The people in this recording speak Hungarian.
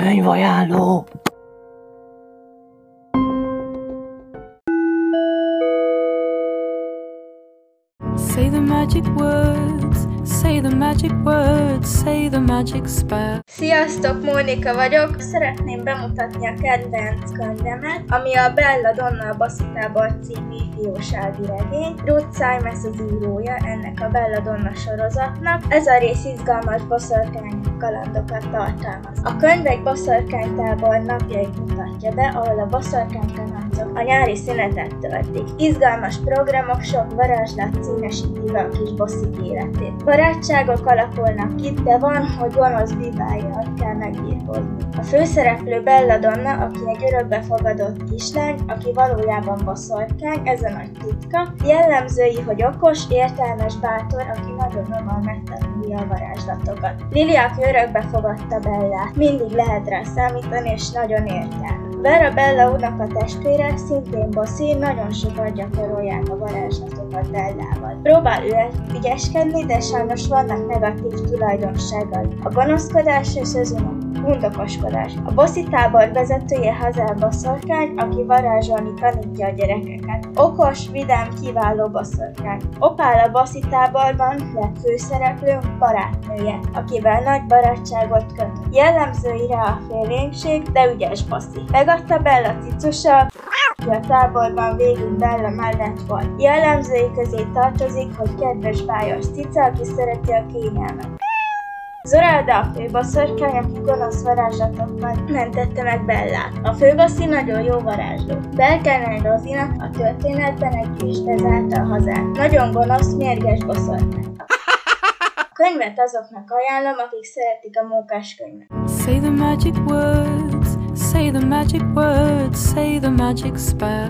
Könyvajánló! Say the magic words, say the magic words, say the magic spell. Sziasztok, Mónika vagyok. Szeretném bemutatni a kedvenc könyvemet, ami a Bella Donna a Baszitából című ifjúsági regény. Ruth Simes az írója ennek a Bella Donna sorozatnak. Ez a rész izgalmas boszorkány kalandokat tartalmaz. A könyv egy boszorkánytábor napjait mutatja be, ahol a boszorkány tanácsok a nyári szünetet töltik. Izgalmas programok, sok varázslat színesíti a kis bosszik életét. Barátságok alakulnak ki, de van, hogy gonosz bibájjal kell megbírkozni. A főszereplő Bella Donna, aki egy örökbefogadott kislány, aki valójában boszorkány, ez a nagy titka. Jellemzői, hogy okos, értelmes, bátor, aki nagyon amal megtanulja a varázslatokat. Lili, aki örökbe fogadta Bellát. Mindig lehet rá számítani, és nagyon értelmes. Vera Bella unoka testvére, szintén bosszír, nagyon sokat gyakorolják a varázslatokat Bellával. Próbál ő ügyeskedni, de sajnos vannak negatív tulajdonságai. A gonoszkodás és az unok Undokoskodás. A boszi tábor vezetője Hazel boszorkány, aki varázsolni tanítja a gyerekeket. Okos, vidám, kiváló boszorkány. Opál a boszi táborban lett főszereplő barátnője, akivel nagy barátságot köt. Jellemzői rá a félénkség, de ügyes boszi. Megadta Bella cicusa, a táborban végig Bella mellett volt. Jellemzői közé tartozik, hogy kedves bájos cica, aki szereti a kényelmet. Zorelda a főboszorkány, aki gonosz varázslatokkal mentette meg Bellát. A főboszi nagyon jó varázsló. Belkenen Rozina a történetben egy kis bezárta a hazát. Nagyon gonosz, mérges boszorkány. A könyvet azoknak ajánlom, akik szeretik a mókás könyvet. Say the magic words, say the magic words, say the magic spell.